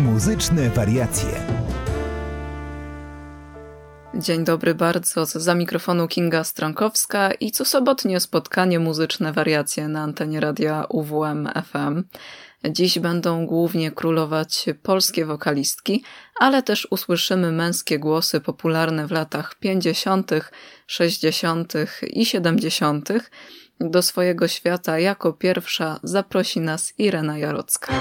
Muzyczne wariacje. Dzień dobry bardzo, za mikrofonu Kinga Strankowska i co sobotnie spotkanie Muzyczne wariacje na antenie radia UWM FM. Dziś będą głównie królować polskie wokalistki, ale też usłyszymy męskie głosy popularne w latach 50., 60. i 70. Do swojego świata jako pierwsza zaprosi nas Irena Jarocka.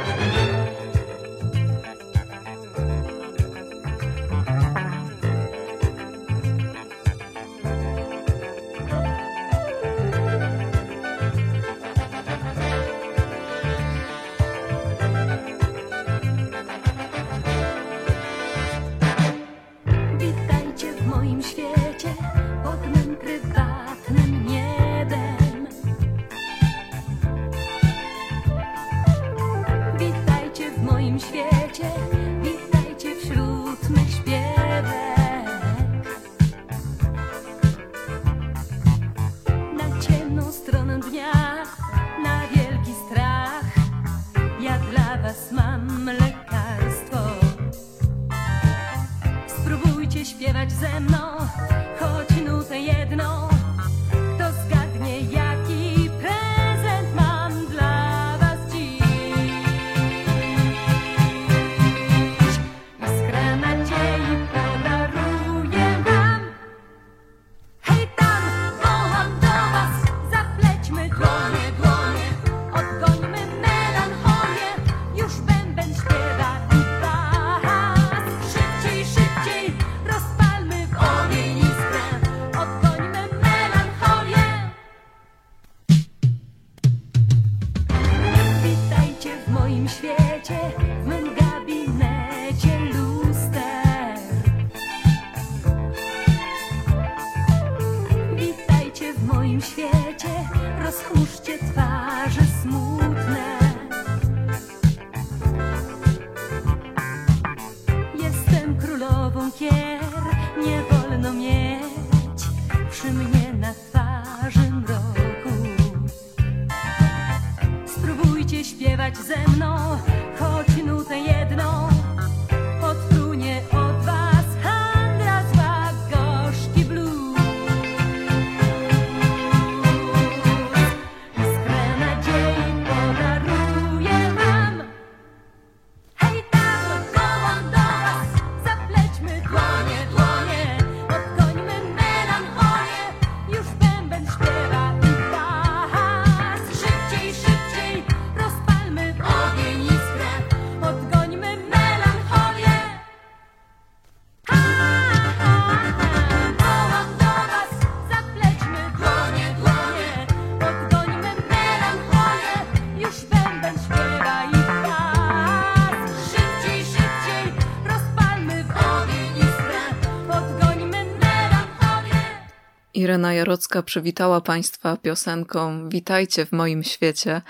Irena Jarocka przywitała Państwa piosenką Witajcie w moim świecie.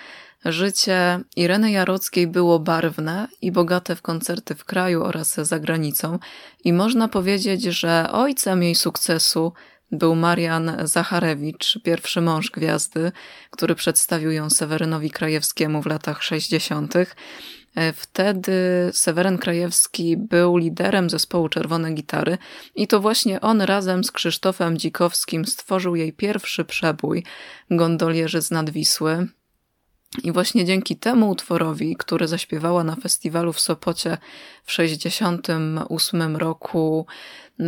Życie Ireny Jarockiej było barwne i bogate w koncerty w kraju oraz za granicą i można powiedzieć, że ojcem jej sukcesu był Marian Zacharewicz, pierwszy mąż gwiazdy, który przedstawił ją Sewerynowi Krajewskiemu w latach 60. E, wtedy Seweryn Krajewski był liderem zespołu Czerwone Gitary i to właśnie on razem z Krzysztofem Dzikowskim stworzył jej pierwszy przebój Gondolierzy z Nadwisły. I właśnie dzięki temu utworowi, który zaśpiewała na festiwalu w Sopocie w 1968 roku,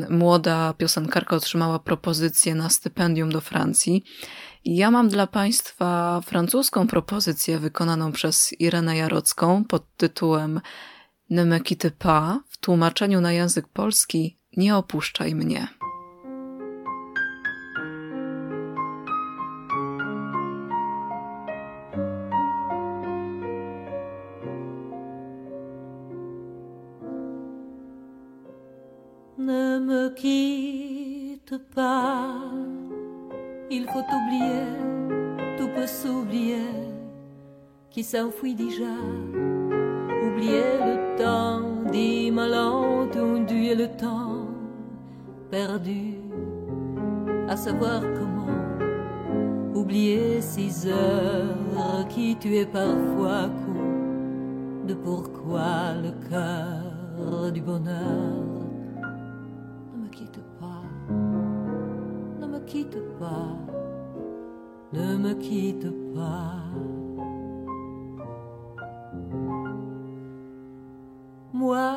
młoda piosenkarka otrzymała propozycję na stypendium do Francji. Ja mam dla Państwa francuską propozycję wykonaną przez Irenę Jarocką pod tytułem Ne me pas w tłumaczeniu na język polski Nie opuszczaj mnie. Pas il faut oublier, tout peut s'oublier, qui s'enfuit déjà. Oublier le temps dit malentendu et le temps perdu, à savoir comment oublier six heures qui tuaient parfois coup de pourquoi le cœur du bonheur ne me quitte pas. Moi,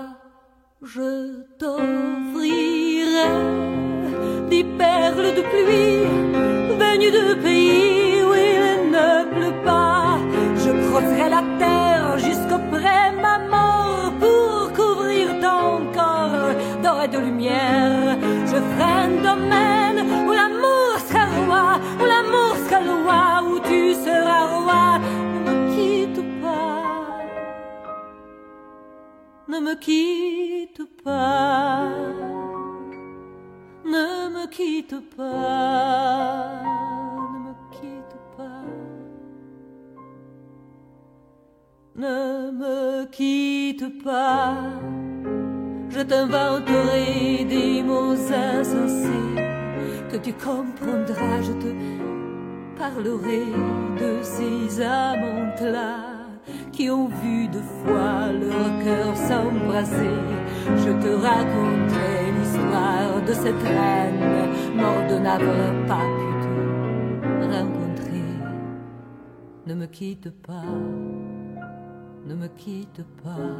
je t'offrirai des perles de pluie venues de pays où il ne pleut pas. Je creuserai la terre jusqu'auprès ma mort pour couvrir ton corps d'or et de lumière. Je ferai un domaine où l'amour où l'amour sera loi, où tu seras roi. Ne me quitte pas, ne me quitte pas, ne me quitte pas, ne me quitte pas, ne me quitte pas. Je t'inventerai des mots insensés tu comprendras. Je te parlerai de ces amants-là qui ont vu deux fois leur cœur s'embraser. Je te raconterai l'histoire de cette reine morte de n'avoir pas pu te rencontrer. Ne me quitte pas, ne me quitte pas,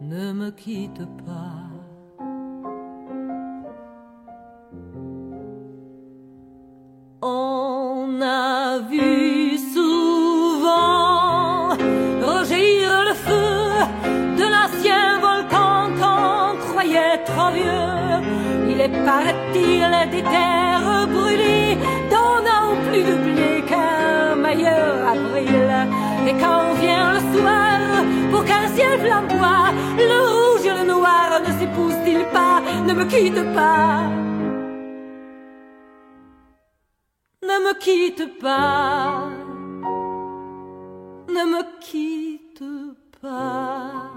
ne me quitte pas. On a vu souvent rougir le feu de l'ancien volcan qu'on croyait trop vieux. Il est paraît-il des terres brûlées dont n'ont plus de blé qu'un meilleur avril. Et quand vient le soir, pour qu'un ciel flamboie, le rouge et le noir ne s'épousent-ils pas Ne me quitte pas? Ne me quitte pas, ne me quitte pas.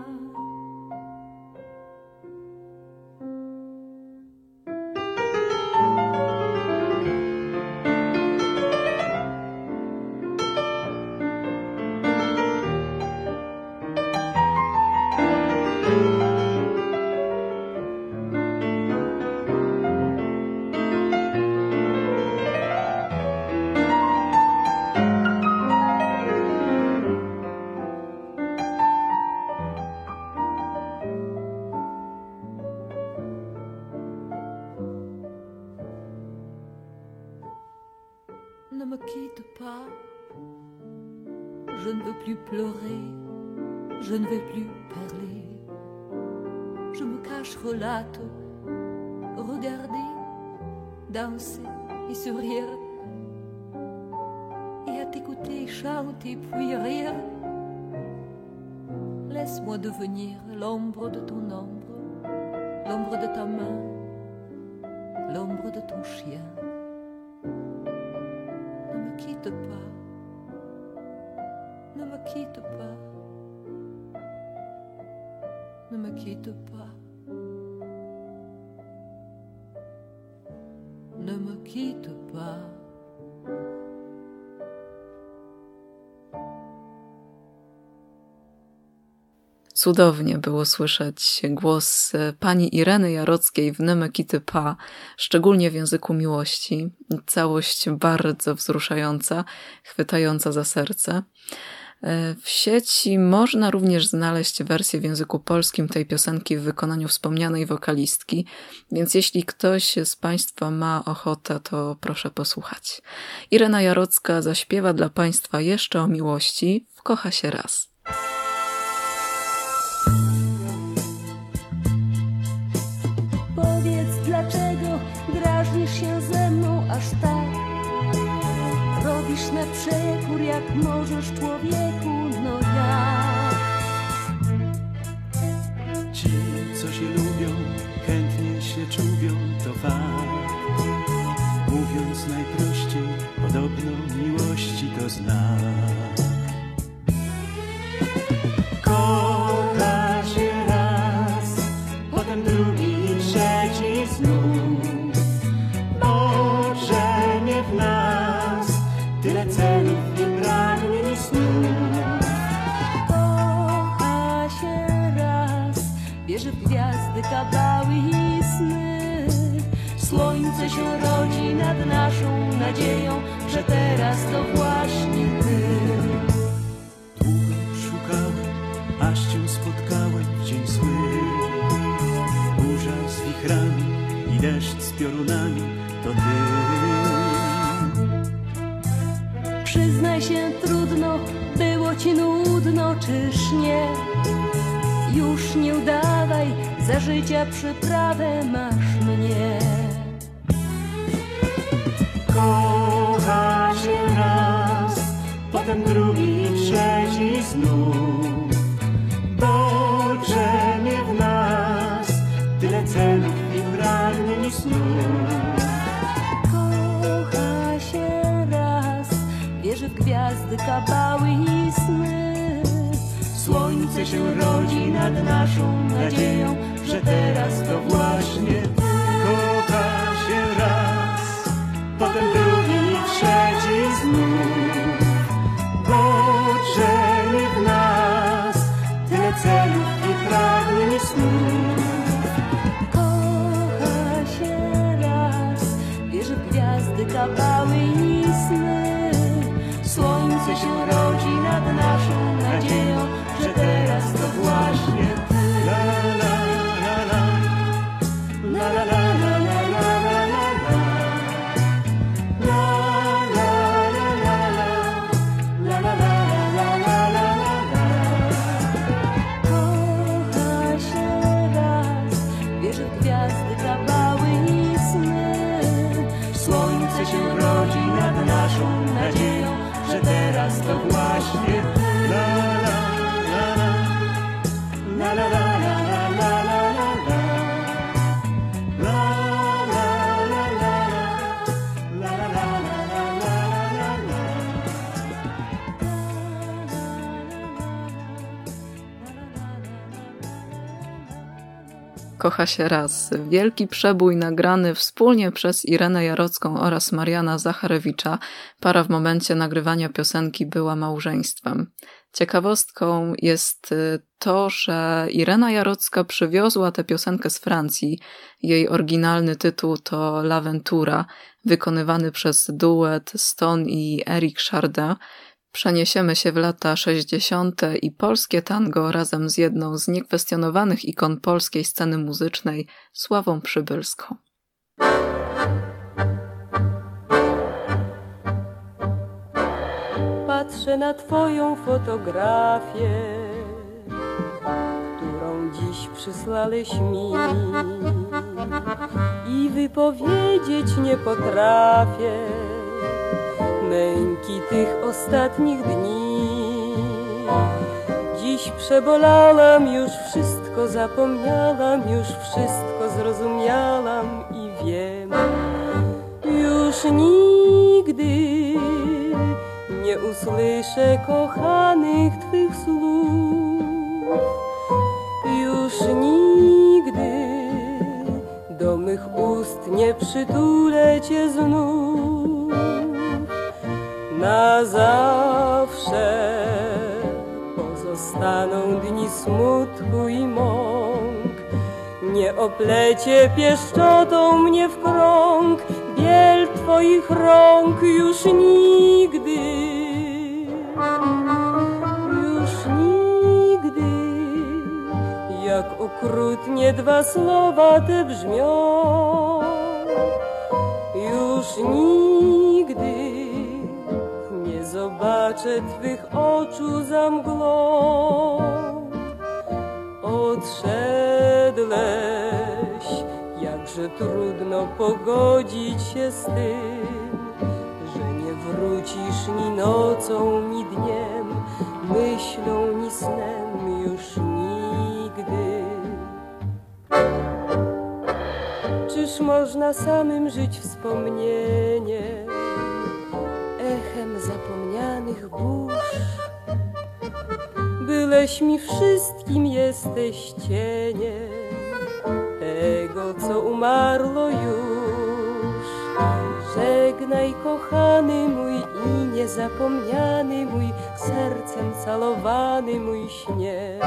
Cudownie było słyszeć głos e, pani Ireny Jarockiej w Nemekity Pa, szczególnie w języku miłości. Całość bardzo wzruszająca, chwytająca za serce. E, W sieci można również znaleźć wersję w języku polskim tej piosenki w wykonaniu wspomnianej wokalistki, więc jeśli ktoś z Państwa ma ochotę, to proszę posłuchać. Irena Jarocka zaśpiewa dla Państwa jeszcze o miłości w Kocha się raz. Drażnisz się ze mną aż tak? Robisz na przekór, jak możesz człowieku, no ja. Ci, co się lubią, chętnie się czubią, to fakt. Mówiąc najprościej, podobno miłości to znak. słońce się rodzi nad naszą nadzieją, że teraz to właśnie Ty. Długo szukałem, aż Cię spotkałem w dzień zły. Burza z wichrami i deszcz z piorunami to Ty. Przyznaj się, trudno, było Ci nudno, czyż nie? Już nie udawaj, za życia przyprawę masz potem drugi, trzeci znów. Bo drzemie w nas tyle celów i pragnień i snów. Kocha się raz, wierzy w gwiazdy, kabały i sny. Słońce się rodzi nad naszą nadzieją, że teraz to właśnie Się raz. Wielki przebój nagrany wspólnie przez Irenę Jarocką oraz Mariana Zacharewicza. Para w momencie nagrywania piosenki była małżeństwem. Ciekawostką jest y, to, że Irena Jarocka przywiozła tę piosenkę z Francji. Jej oryginalny tytuł to L'Aventura, wykonywany przez duet Stone i Eric Chardin. Przeniesiemy się w lata 60. i polskie tango razem z jedną z niekwestionowanych ikon polskiej sceny muzycznej, Sławą Przybylską. Patrzę na twoją fotografię, którą dziś przysłałeś mi i wypowiedzieć nie potrafię męki tych ostatnich dni. Dziś przebolałam, już wszystko zapomniałam, już wszystko zrozumiałam i wiem, już nigdy nie usłyszę kochanych Twych słów. Już nigdy do mych ust nie przytulę Cię znów. Na zawsze pozostaną dni smutku i mąk. Nie oplecie pieszczotą mnie w krąg biel Twoich rąk już nigdy. Już nigdy, jak okrutnie dwa słowa te brzmią. Już nigdy zobaczę Twych oczu za mgłą. Odszedłeś, jakże trudno pogodzić się z tym, że nie wrócisz ni nocą, ni dniem, myślą, ni snem już nigdy. Czyż można samym żyć wspomnieniem, echem zapomnianych burz? Byleś mi wszystkim, jesteś cieniem tego, co umarło już. Żegnaj, kochany mój i niezapomniany mój, sercem calowany mój śnie.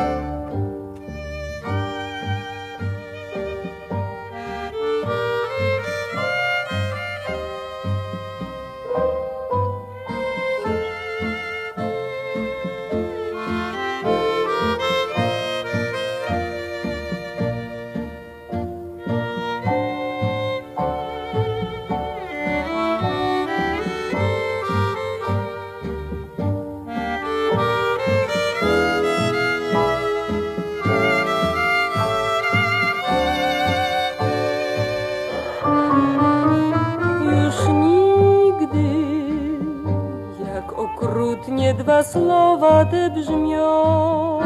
Słowa te brzmią.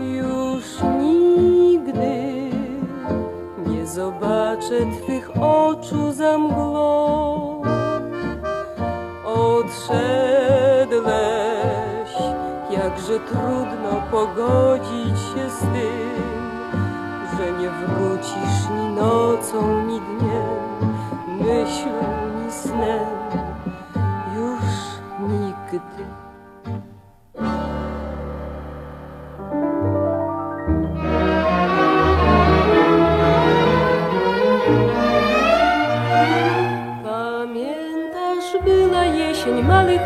Już nigdy nie zobaczę Twych oczu za mgłą. Odszedłeś, jakże trudno pogodzić się z tym, że nie wrócisz ni nocą, ni dniem,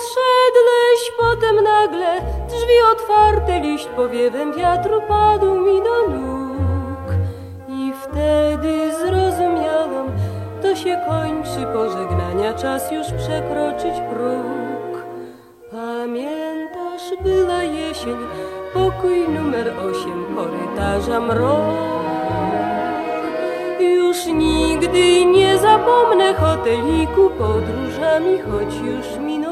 Odszedłeś potem nagle, drzwi otwarte, liść powiewem wiatru padł mi do nóg. I wtedy zrozumiałam, to się kończy pożegnania, czas już przekroczyć próg. Pamiętasz, była jesień, pokój numer osiem, korytarza mrok. Już nigdy nie zapomnę hoteliku podróżami, choć już minął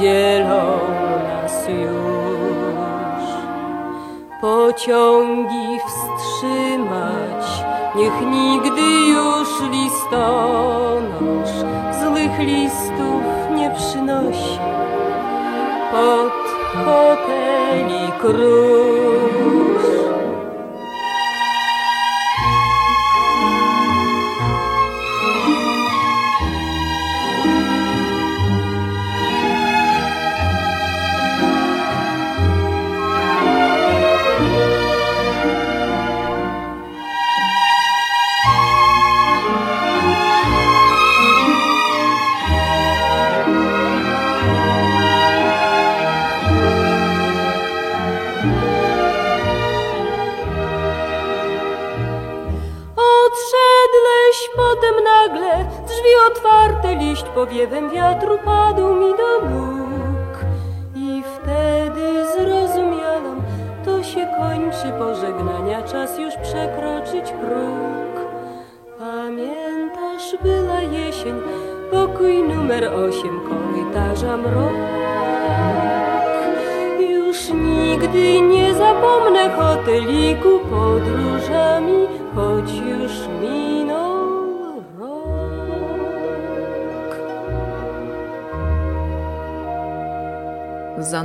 dzielą nas już. Pociągi wstrzymać, niech nigdy już listonosz złych listów nie przynosi. Pod hoteli król.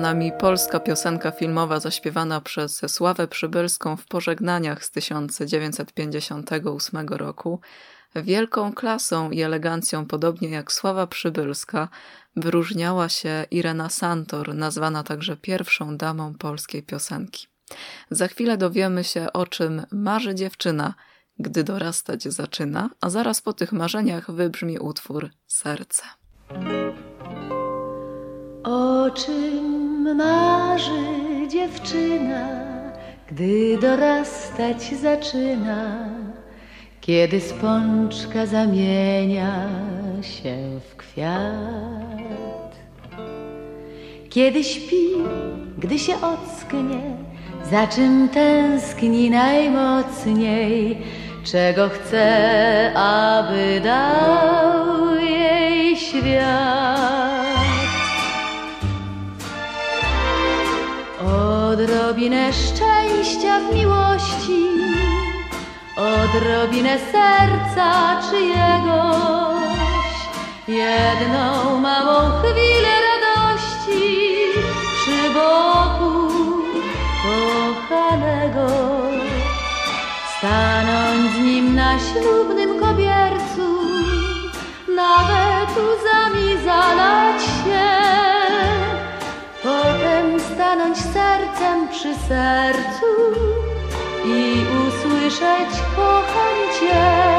Nami polska piosenka filmowa zaśpiewana przez Sławę Przybylską w Pożegnaniach z 1958 roku. Wielką klasą i elegancją, podobnie jak Sława Przybylska, wyróżniała się Irena Santor, nazwana także pierwszą damą polskiej piosenki. Za chwilę dowiemy się, o czym marzy dziewczyna, gdy dorastać zaczyna, a zaraz po tych marzeniach wybrzmi utwór Serce. O czym marzy dziewczyna, gdy dorastać zaczyna, kiedy spączka zamienia się w kwiat? Kiedy śpi, gdy się ocknie, za czym tęskni najmocniej, czego chce, aby dał jej świat? Odrobinę szczęścia w miłości, odrobinę serca czyjegoś, jedną małą chwilę radości przy boku kochanego. Stanąć z nim na ślubnym kobiercu, nawet łzami zalać się, stanąć sercem przy sercu i usłyszeć kocham Cię.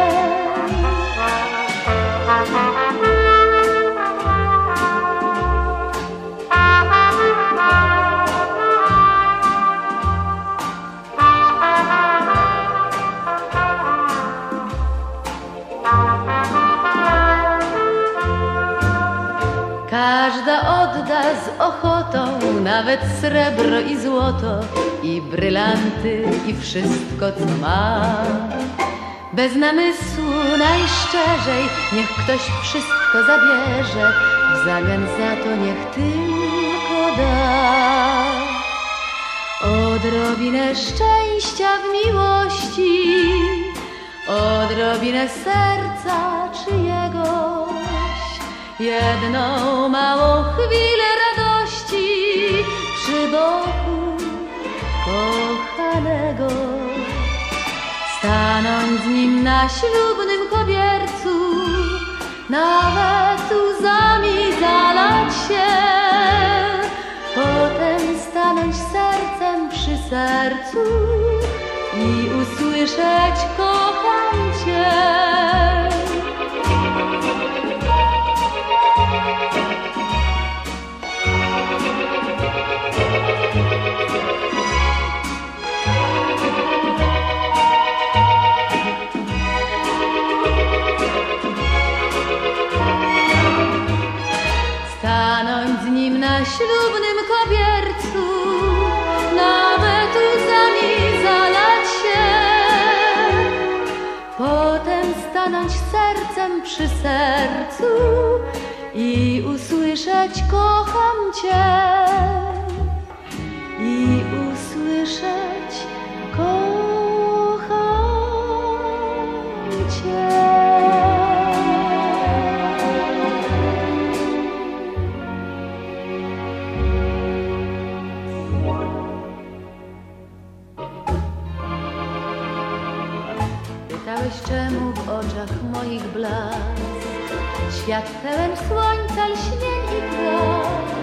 Każda odda z ochotą nawet srebro i złoto i brylanty i wszystko co ma. Bez namysłu najszczerzej niech ktoś wszystko zabierze, w zamian za to niech tylko da. Odrobinę szczęścia w miłości, odrobinę serca czyjegoś, jedną małą chwilę radości przy boku kochanego. Stanąć z nim na ślubnym kobiercu, nawet łzami zalać się, potem stanąć sercem przy sercu i usłyszeć przy sercu i usłyszeć kocham Cię. Świat pełen słońca, lśnień i gwiazd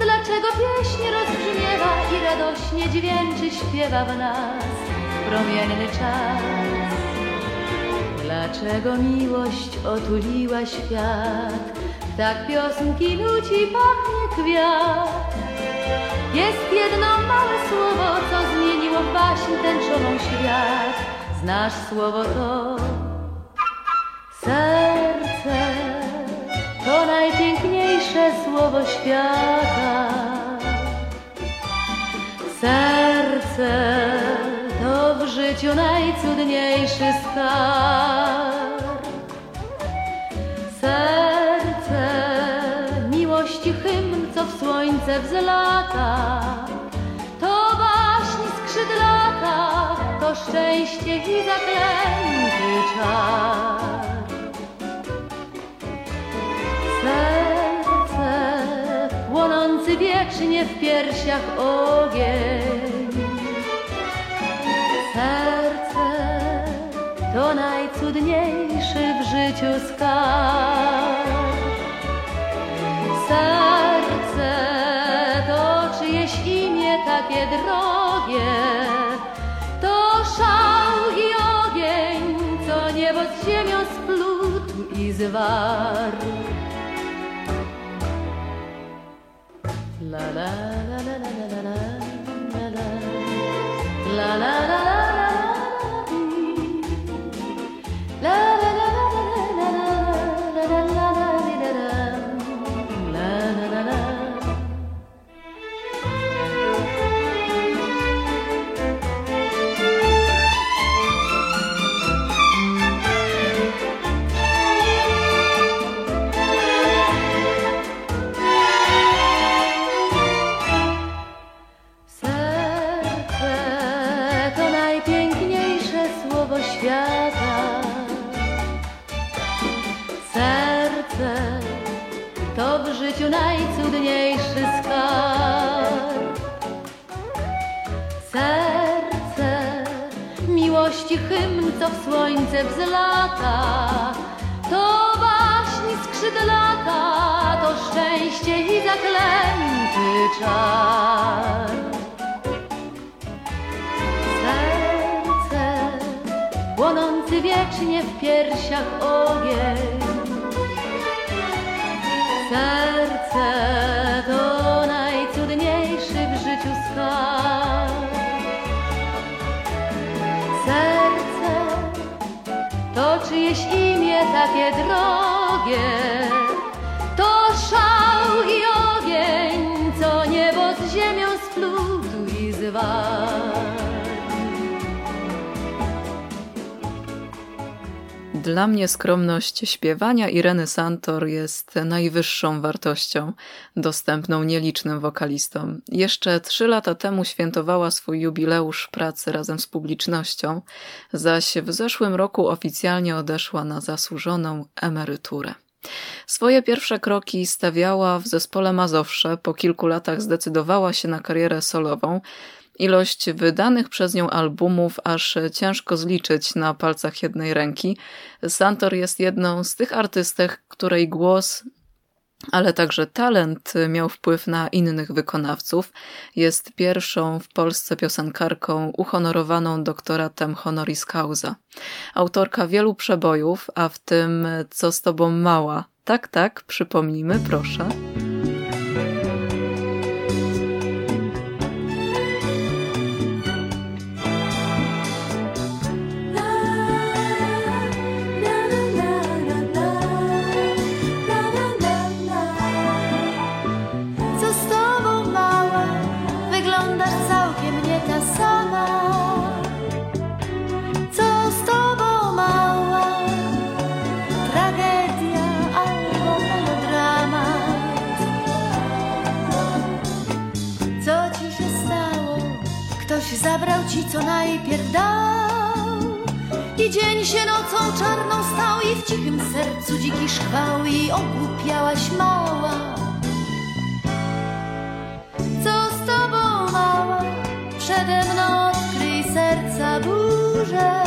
Dlaczego pieśń rozbrzmiewa i radośnie dźwięczy śpiewa w nas promienny czas Dlaczego miłość otuliła świat Tak piosenki nuci pachnie kwiat jest jedno małe słowo, co zmieniło baśń tęczową świat. Znasz słowo to? Słowo świata. Serce to w życiu najcudniejszy skarb. Serce miłości hymn, co w słońce wzlata. To baśń skrzydlata, to szczęście i zaklęty czar. W piersiach ogień. Serce to najcudniejszy w życiu skarb. Serce to czyjeś imię takie drogie, to szał i ogień, co niebo z ziemią splótł i zwarł. La la. Słońce wzlata. To waśń skrzydlata, to szczęście i zaklęty czar. Serce płonący wiecznie w piersiach ogień. Serce Dla mnie skromność śpiewania Ireny Santor jest najwyższą wartością, dostępną nielicznym wokalistom. Jeszcze trzy lata temu świętowała swój jubileusz pracy razem z publicznością, zaś w zeszłym roku oficjalnie odeszła na zasłużoną emeryturę. Swoje pierwsze kroki stawiała w zespole Mazowsze, po kilku latach zdecydowała się na karierę solową, Ilość wydanych przez nią albumów aż ciężko zliczyć na palcach jednej ręki. Santor jest jedną z tych artystek, której głos ale także talent miał wpływ na innych wykonawców. Jest pierwszą w Polsce piosenkarką uhonorowaną doktoratem honoris causa. Autorka wielu przebojów, a w tym Co z tobą mała. Tak, tak, przypomnijmy, proszę. Ci, co najpierw dał. I dzień się nocą czarną stał i w cichym sercu dziki szwał i ogłupiałaś mała. Co z tobą mała? Przede mną odkryj serca burzę.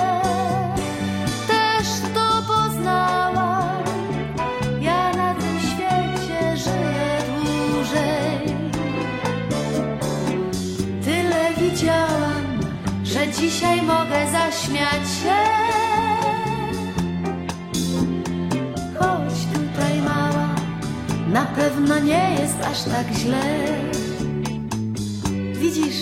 Dzisiaj mogę zaśmiać się. Chodź tutaj, mała, na pewno nie jest aż tak źle. Widzisz,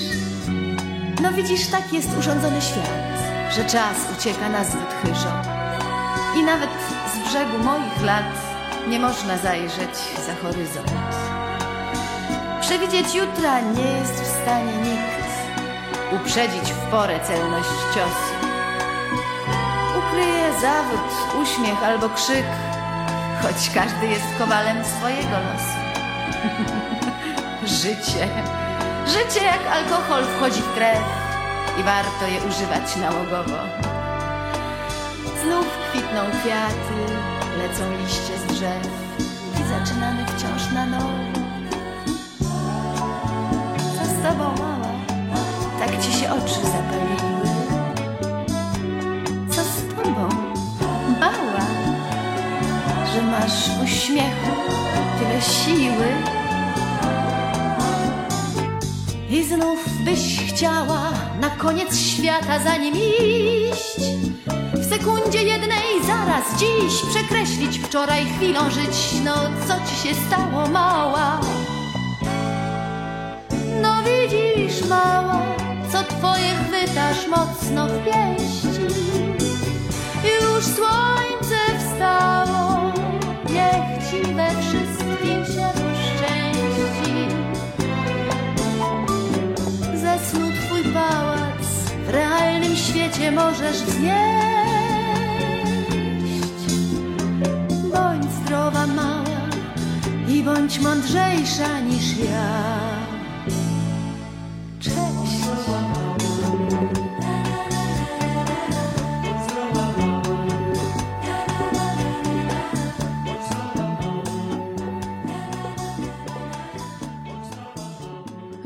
no widzisz, tak jest urządzony świat, że czas ucieka na zbyt chyżo. I nawet z brzegu moich lat nie można zajrzeć za horyzont. Przewidzieć jutra nie jest w stanie nikt uprzedzić w porę celność ciosu. Ukryje zawód, uśmiech albo krzyk, choć każdy jest kowalem swojego losu. życie, życie jak alkohol wchodzi w krew i warto je używać nałogowo. Znów kwitną kwiaty, lecą liście z drzew i zaczynamy wciąż na nowo. Co z oczy zapaliły. Co z tobą, mała, że masz uśmiechu tyle siły? I znów byś chciała na koniec świata za nim iść. W sekundzie jednej zaraz dziś przekreślić wczoraj chwilą żyć. No co ci się stało, mała? No widzisz, mała co twoje chwytasz mocno w pięści. Już słońce wstało, niech ci we wszystkim się szczęści. Zasnął twój pałac, w realnym świecie możesz wznieść. Bądź zdrowa, mała, i bądź mądrzejsza niż ja.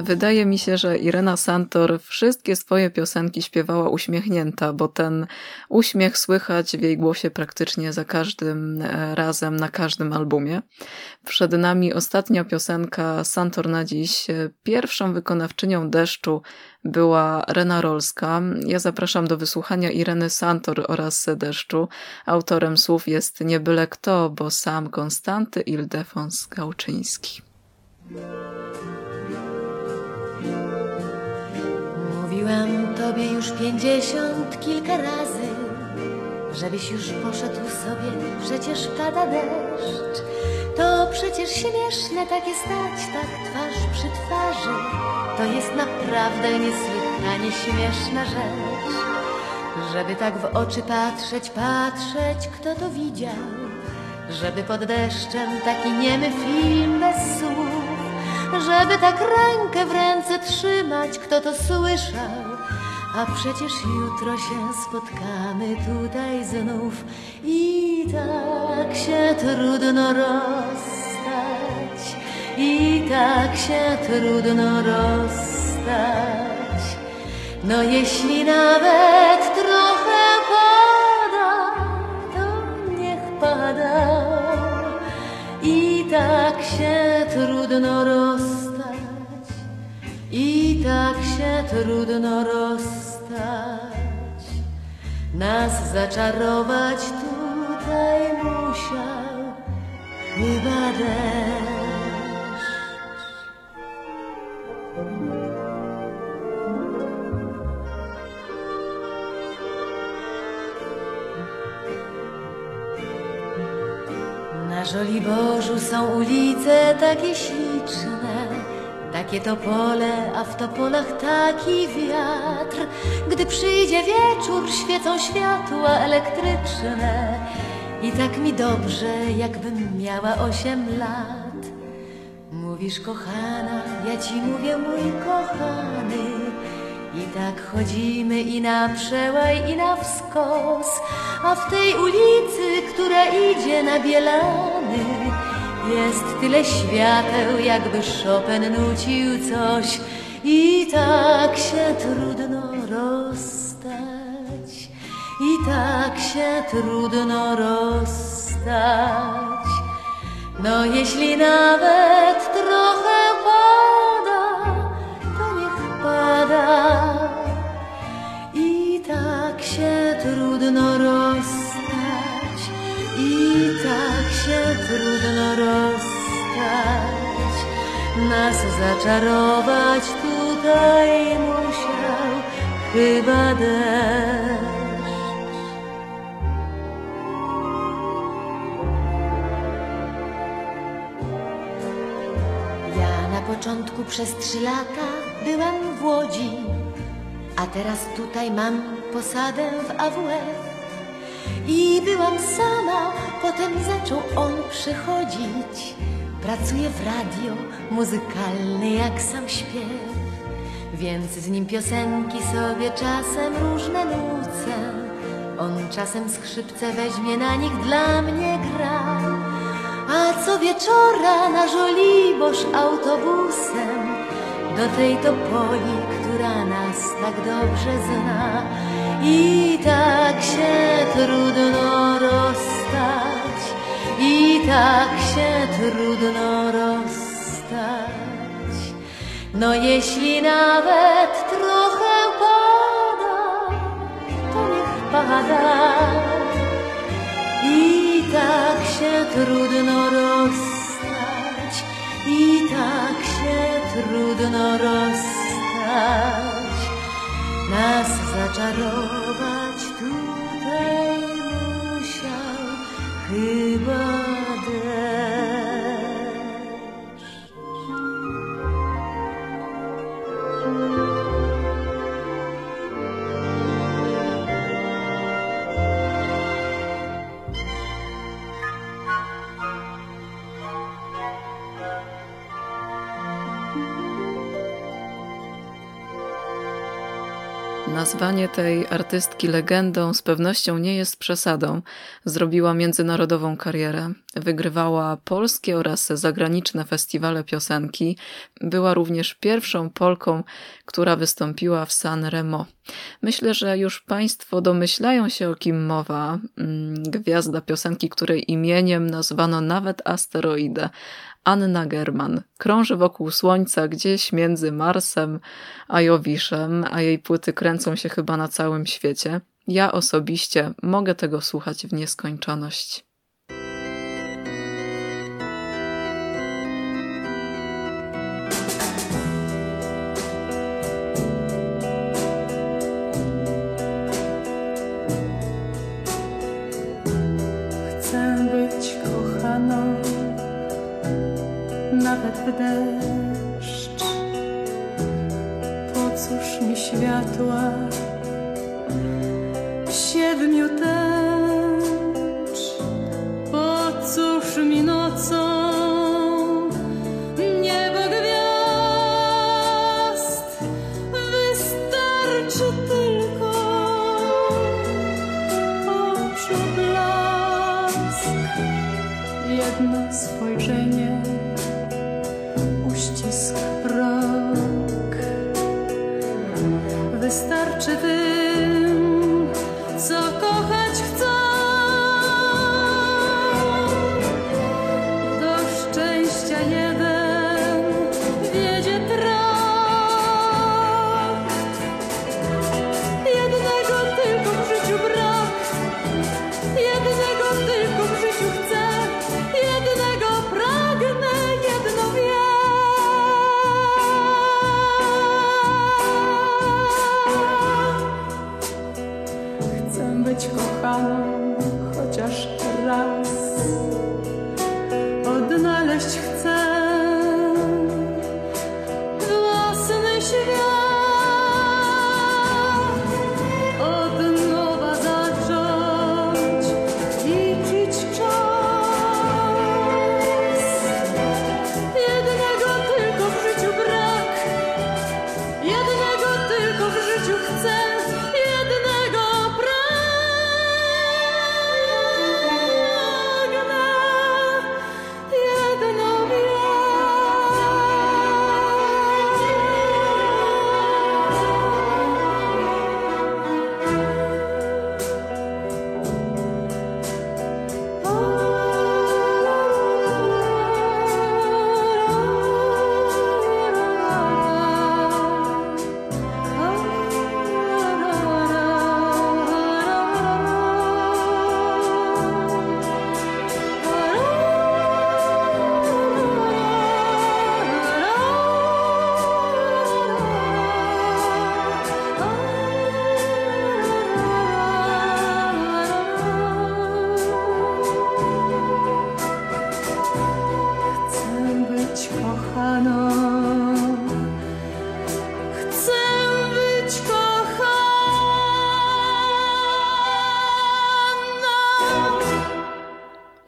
Wydaje mi się, że Irena Santor wszystkie swoje piosenki śpiewała uśmiechnięta, bo ten uśmiech słychać w jej głosie praktycznie za każdym e, razem, na każdym albumie. Przed nami ostatnia piosenka Santor na dziś. Pierwszą wykonawczynią deszczu była Rena Rolska. Ja zapraszam do wysłuchania Ireny Santor oraz Deszczu. Autorem słów jest nie byle kto, bo sam Konstanty Ildefons Gałczyński. Mówiłam tobie już pięćdziesiąt kilka razy, żebyś już poszedł sobie, przecież pada deszcz. To przecież śmieszne takie stać, tak twarz przy twarzy. To jest naprawdę niesłychanie śmieszna rzecz. Żeby tak w oczy patrzeć, patrzeć, kto to widział. Żeby pod deszczem taki niemy film bez słów. Żeby tak rękę w ręce trzymać, kto to słyszał. A przecież jutro się spotkamy tutaj znów i tak się trudno rozstać, i tak się trudno rozstać. No jeśli nawet trochę pada, to niech pada. I tak się trudno rozstać, tak się trudno rozstać. Nas zaczarować tutaj musiał chyba deszcz. Na Żoliborzu są ulice takie takie to pole, a w topolach taki wiatr. Gdy przyjdzie wieczór, świecą światła elektryczne i tak mi dobrze, jakbym miała osiem lat. Mówisz kochana, ja ci mówię mój kochany. I tak chodzimy i na przełaj, i na wskos, a w tej ulicy, która idzie na Bielany, jest tyle świateł, jakby Chopin nucił coś. I tak się trudno rozstać, i tak się trudno rozstać. No jeśli nawet trudno rozstać. Nas zaczarować tutaj musiał chyba deszcz. Ja na początku przez trzy lata byłam w Łodzi, a teraz tutaj mam posadę w AWF. I byłam sama, potem zaczął on przychodzić. Pracuje w radio, muzykalny jak sam śpiew. Więc z nim piosenki sobie czasem różne nucę. On czasem skrzypce weźmie, na nich dla mnie gra. A co wieczora na Żoliborz autobusem do tej topoli, która nas tak dobrze zna. I tak się trudno rozstać, i tak się trudno rozstać. No jeśli nawet trochę pada, to niech pada. I tak się trudno rozstać, i tak się trudno rozstać. Nas zaczarować tutaj chyba deszcz. Nazwanie tej artystki legendą z pewnością nie jest przesadą. Zrobiła międzynarodową karierę, wygrywała polskie oraz zagraniczne festiwale piosenki. Była również pierwszą Polką, która wystąpiła w San Remo. Myślę, że już Państwo domyślają się o kim mowa. Mm, gwiazda piosenki, której imieniem nazwano nawet asteroidę. Anna German. Krąży wokół Słońca gdzieś między Marsem a Jowiszem, a jej płyty kręcą się chyba na całym świecie. Ja osobiście mogę tego słuchać w nieskończoność.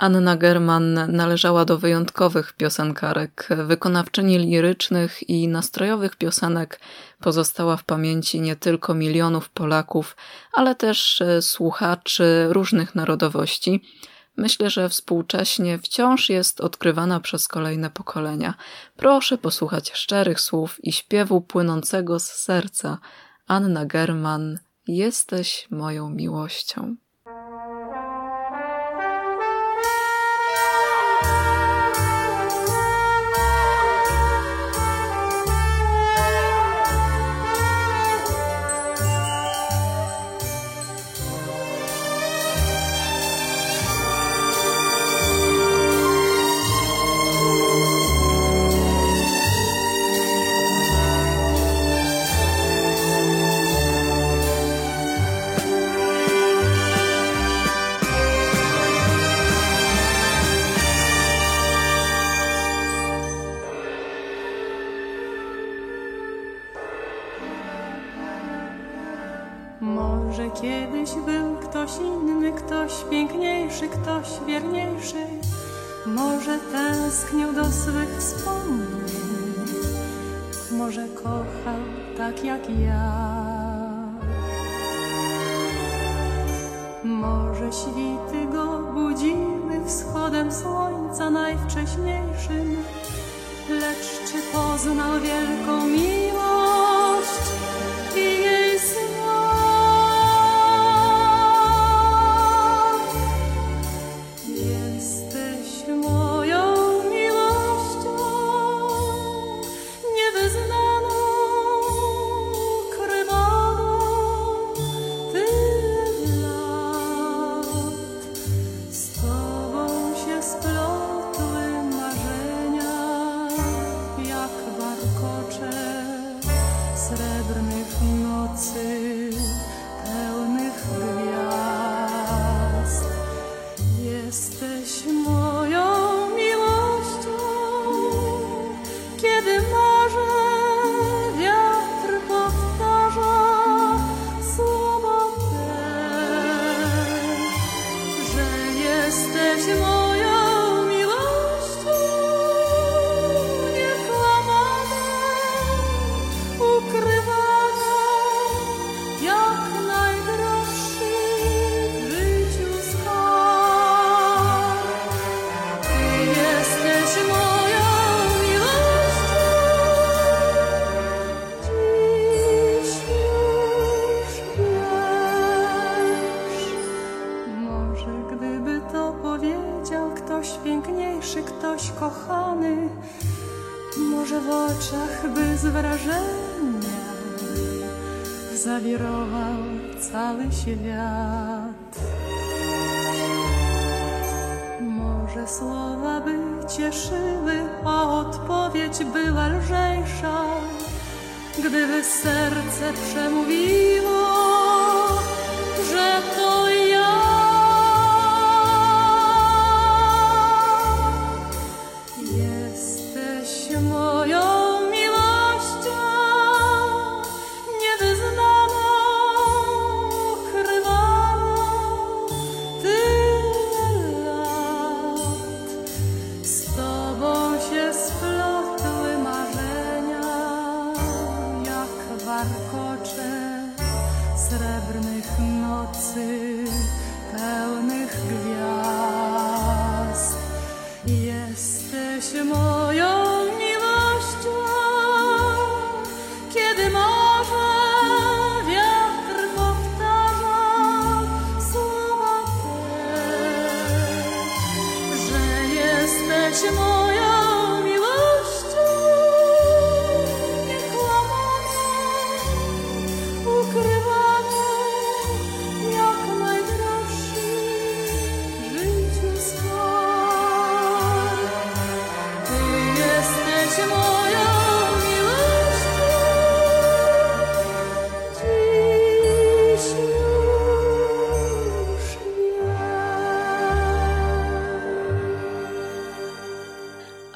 Anna German należała do wyjątkowych piosenkarek, wykonawczyni lirycznych i nastrojowych piosenek pozostała w pamięci nie tylko milionów Polaków, ale też e, słuchaczy różnych narodowości. Myślę, że współcześnie wciąż jest odkrywana przez kolejne pokolenia. Proszę posłuchać szczerych słów i śpiewu płynącego z serca. Anna German, jesteś moją miłością.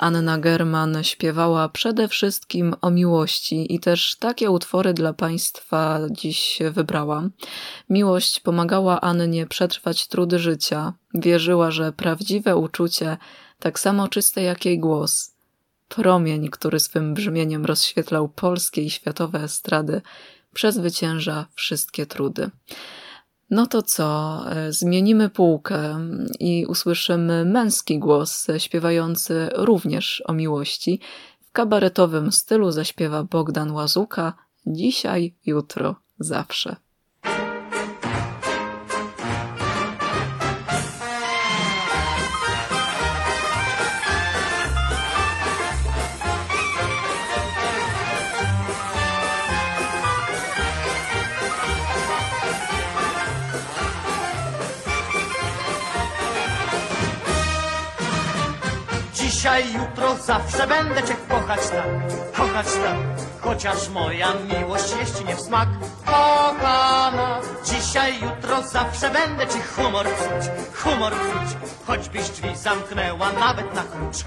Anna German śpiewała przede wszystkim o miłości i też takie utwory dla Państwa dziś wybrałam. Miłość pomagała Annie przetrwać trudy życia. Wierzyła, że prawdziwe uczucie, tak samo czyste jak jej głos, promień, który swym brzmieniem rozświetlał polskie i światowe estrady, przezwycięża wszystkie trudy. No to co? E, zmienimy półkę i usłyszymy męski głos śpiewający również o miłości. W kabaretowym stylu zaśpiewa Bogdan Łazuka dzisiaj, jutro, zawsze. Jutro, zawsze będę cię kochać tak, kochać tak. Chociaż moja miłość jest nie w smak, kochana. Dzisiaj, jutro, zawsze będę ci humor psuć, humor psuć. Choćbyś drzwi zamknęła nawet na klucz.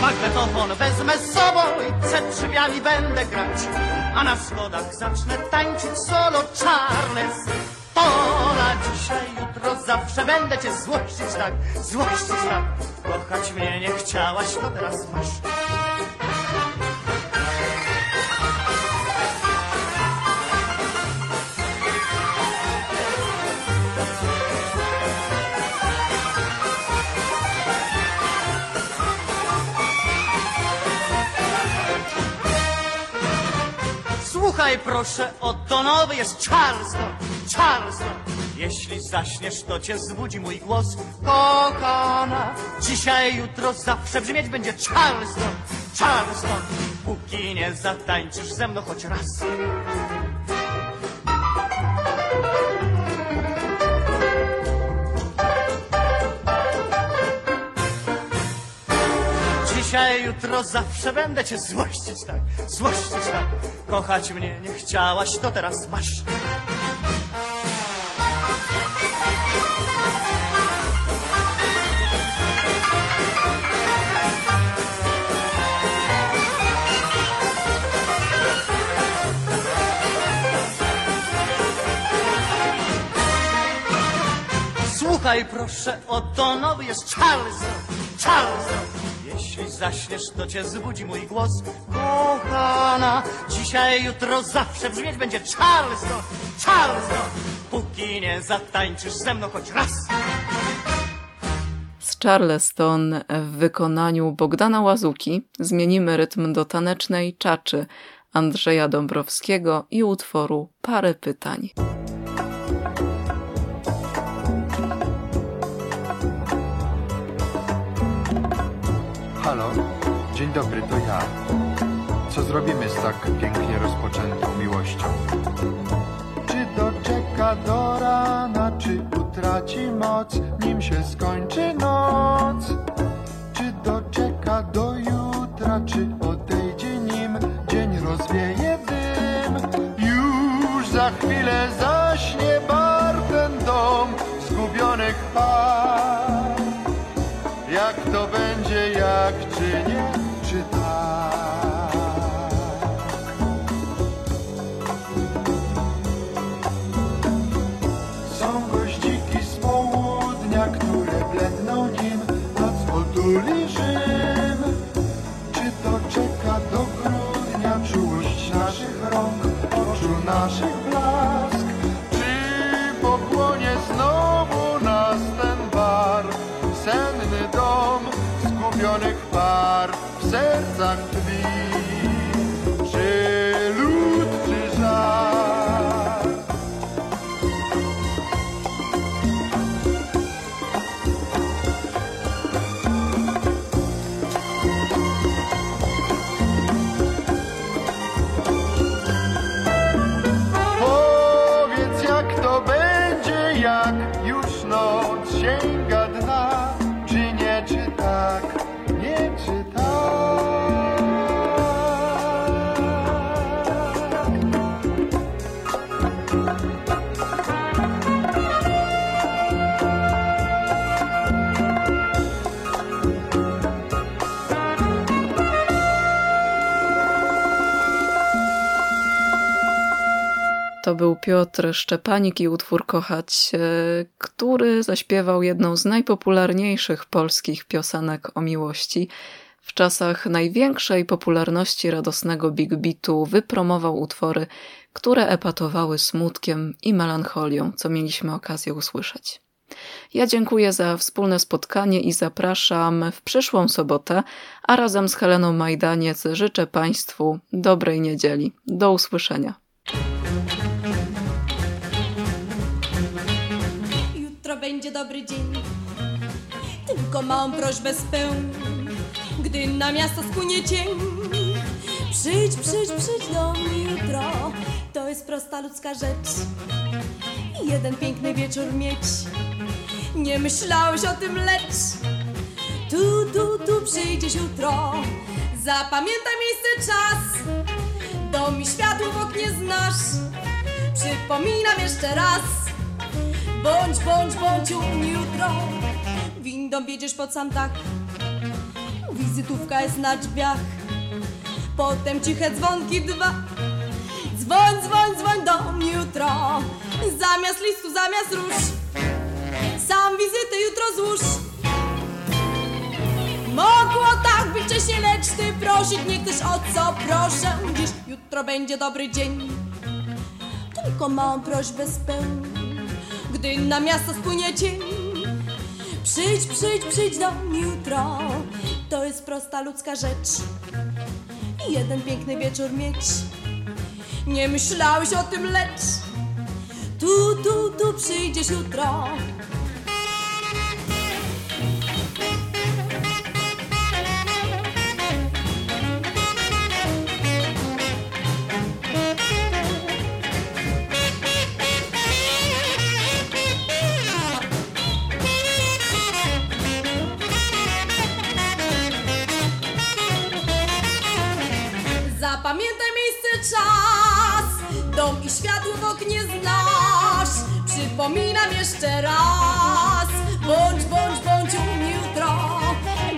Magnetofon wezmę z sobą i przed drzwiami będę grać, a na schodach zacznę tańczyć solo czarne Pora dzisiaj, jutro, zawsze będę cię złościć tak, złościć tak. Kochać mnie nie chciałaś, to teraz masz. Słuchaj proszę, oto nowy jest Charleston. Charleston. Jeśli zaśniesz, to cię zbudzi mój głos kokana. Dzisiaj, jutro, zawsze brzmieć będzie Charleston, Charleston. Póki nie zatańczysz ze mną choć raz. Dzisiaj, jutro, zawsze będę cię złościć tak, złościć tak. Kochać mnie nie chciałaś, to teraz masz. Słuchaj proszę, oto nowy jest Charleston, Charleston. Jeśli zaśniesz, to cię zbudzi mój głos, kochana. Dzisiaj, jutro, zawsze brzmieć będzie Charleston, Charleston. Póki nie zatańczysz ze mną choć raz. Z Charleston w wykonaniu Bogdana Łazuki zmienimy rytm do tanecznej czaczy Andrzeja Dąbrowskiego i utworu Parę pytań. Dzień dobry, to ja. Co zrobimy z tak pięknie rozpoczętą miłością? Czy doczeka do rana, czy utraci moc, nim się skończy noc? Czy doczeka do jutra, czy odejdzie nim dzień rozwieje dym? Już za chwilę zaśnie zgubionych par w sercach drzwi? To był Piotr Szczepanik i utwór Kochać, e, który zaśpiewał jedną z najpopularniejszych polskich piosenek o miłości. W czasach największej popularności radosnego Big Beatu wypromował utwory, które epatowały smutkiem i melancholią, co mieliśmy okazję usłyszeć. Ja dziękuję za wspólne spotkanie i zapraszam w przyszłą sobotę, a razem z Heleną Majdaniec życzę Państwu dobrej niedzieli. Do usłyszenia. Będzie dobry dzień, tylko małą prośbę spełń, gdy na miasto spłynie cień. Przyjdź, przyjdź, przyjdź do mnie jutro, to jest prosta ludzka rzecz. Jeden piękny wieczór mieć, nie myślałeś o tym, lecz tu, tu, tu przyjdziesz jutro, zapamiętaj miejsce, czas. Dom i światło w oknie znasz, przypominam jeszcze raz. Bądź, bądź, bądź jutro. Windą wiedziesz pod sam dach. Wizytówka jest na drzwiach. Potem ciche dzwonki dwa. Dzwoń, dzwoń, dzwoń do mnie jutro. Zamiast listu, zamiast róż. Sam wizytę jutro złóż. Mogło tak być wcześniej, lecz ty prosić nie chcesz o co proszę. Dziś jutro będzie dobry dzień. Tylko małą prośbę spełń gdy na miasto spłynie cień. Przyjdź, przyjdź, przyjdź do mnie jutro, to jest prosta ludzka rzecz. I jeden piękny wieczór mieć, Nie myślałeś o tym, lecz tu, tu, tu przyjdziesz jutro. Przypominam jeszcze raz. Bądź, bądź, bądź u mnie jutro.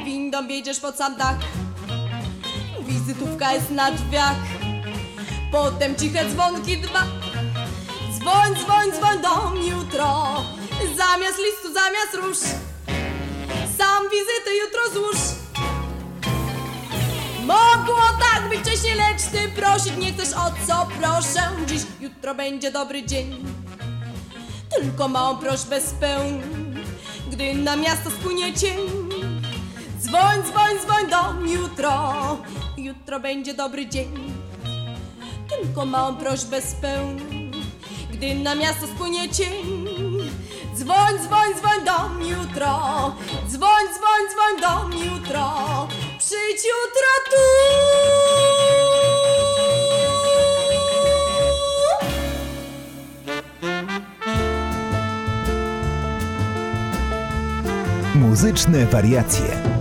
Windą wjedziesz pod sam dach. Wizytówka jest na drzwiach. Potem ciche dzwonki dwa. Dzwoń, dzwoń, dzwoń do mnie jutro. Zamiast listu, zamiast róż. Sam wizyty jutro złóż. Mogło tak być wcześniej, lecz ty prosić nie chcesz o co proszę Dziś, jutro będzie dobry dzień Tylko małą prośbę spełń. Gdy na miasto spłynie cień Dzwoń, dzwoń, dzwoń do jutro. Jutro będzie dobry dzień. Tylko małą prośbę spełń. Gdy na miasto spłynie cień Dzwoń, dzwoń, dzwoń do jutro. Dzwoń, dzwoń, dzwoń do jutro. Przyjdź jutro tu Muzyczne wariacje.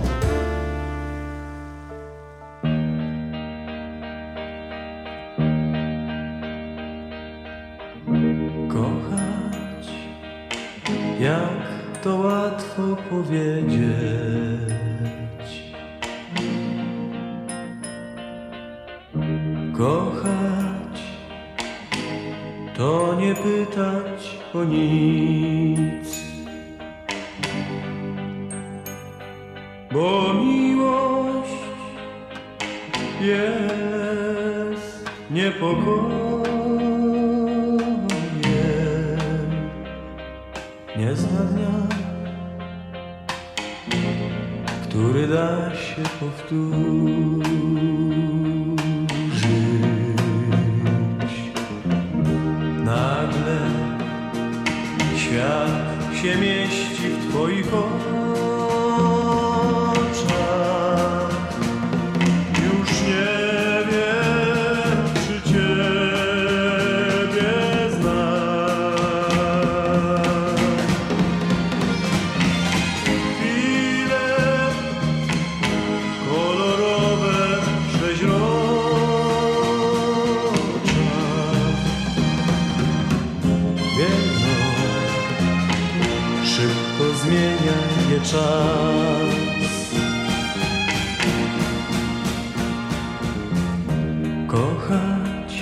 Kochać,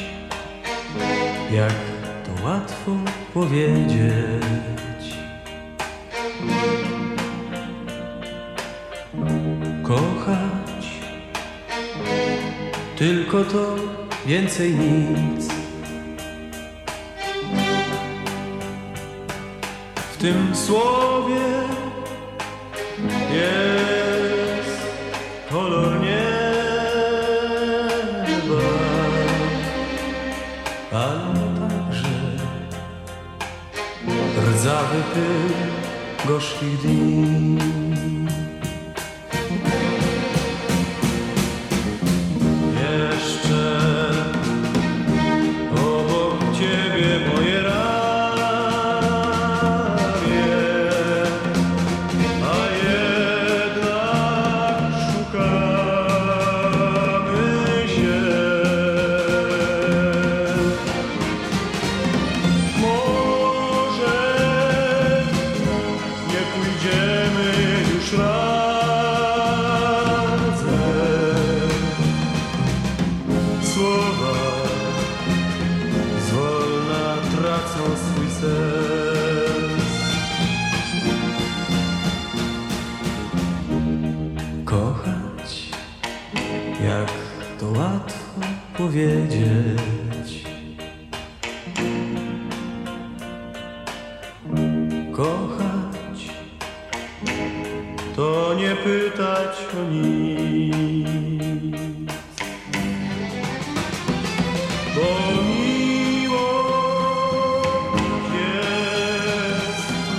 jak to łatwo powiedzieć. Kochać, tylko to więcej nic. W tym słowie jest گوشی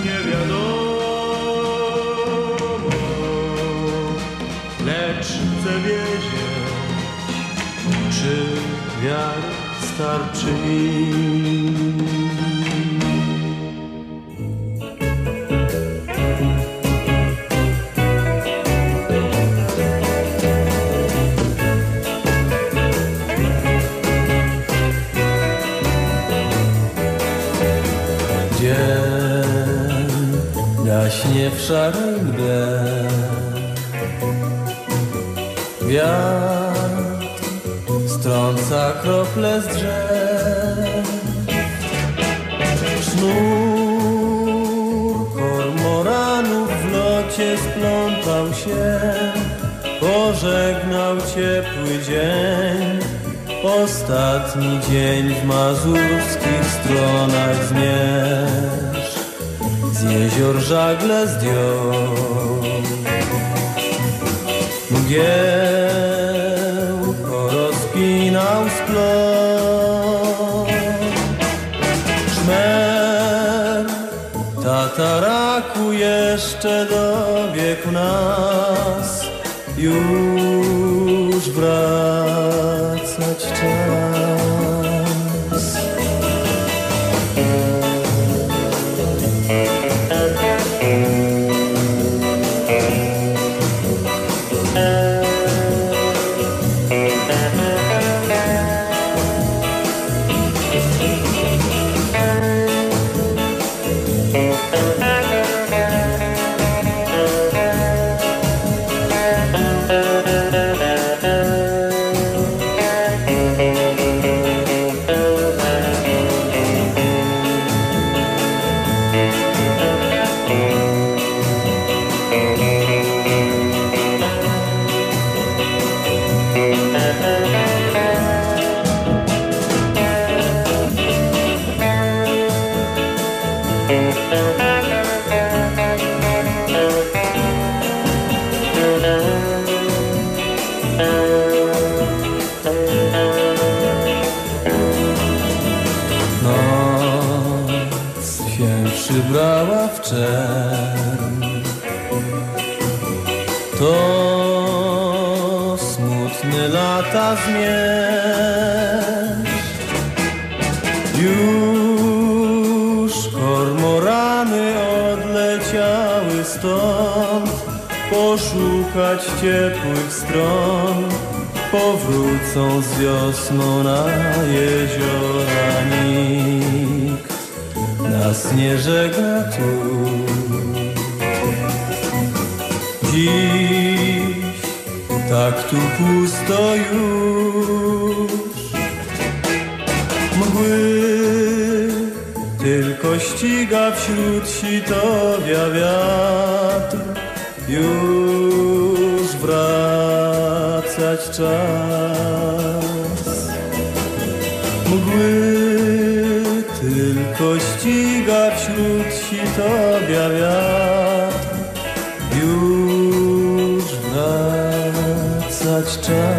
nie wiadomo, lecz chcę wiedzieć, czy wiary starczy mi. Szarej. Wiatr strąca krople z drzew. Sznur kormoranów w locie splątał się, pożegnał ciepły dzień. Ostatni dzień w mazurskich stronach zmierz, z jezior żagle zdjął. Mgieł Poszukać ciepłych stron. Powrócą z wiosną na jeziora Nikt nas nie żegna tu Dziś tak tu pusto już. Mgły tylko ściga wśród sitowia wiatr. Już wracać czas. Mgły tylko ściga wśród sitowia wiatr. Już wracać czas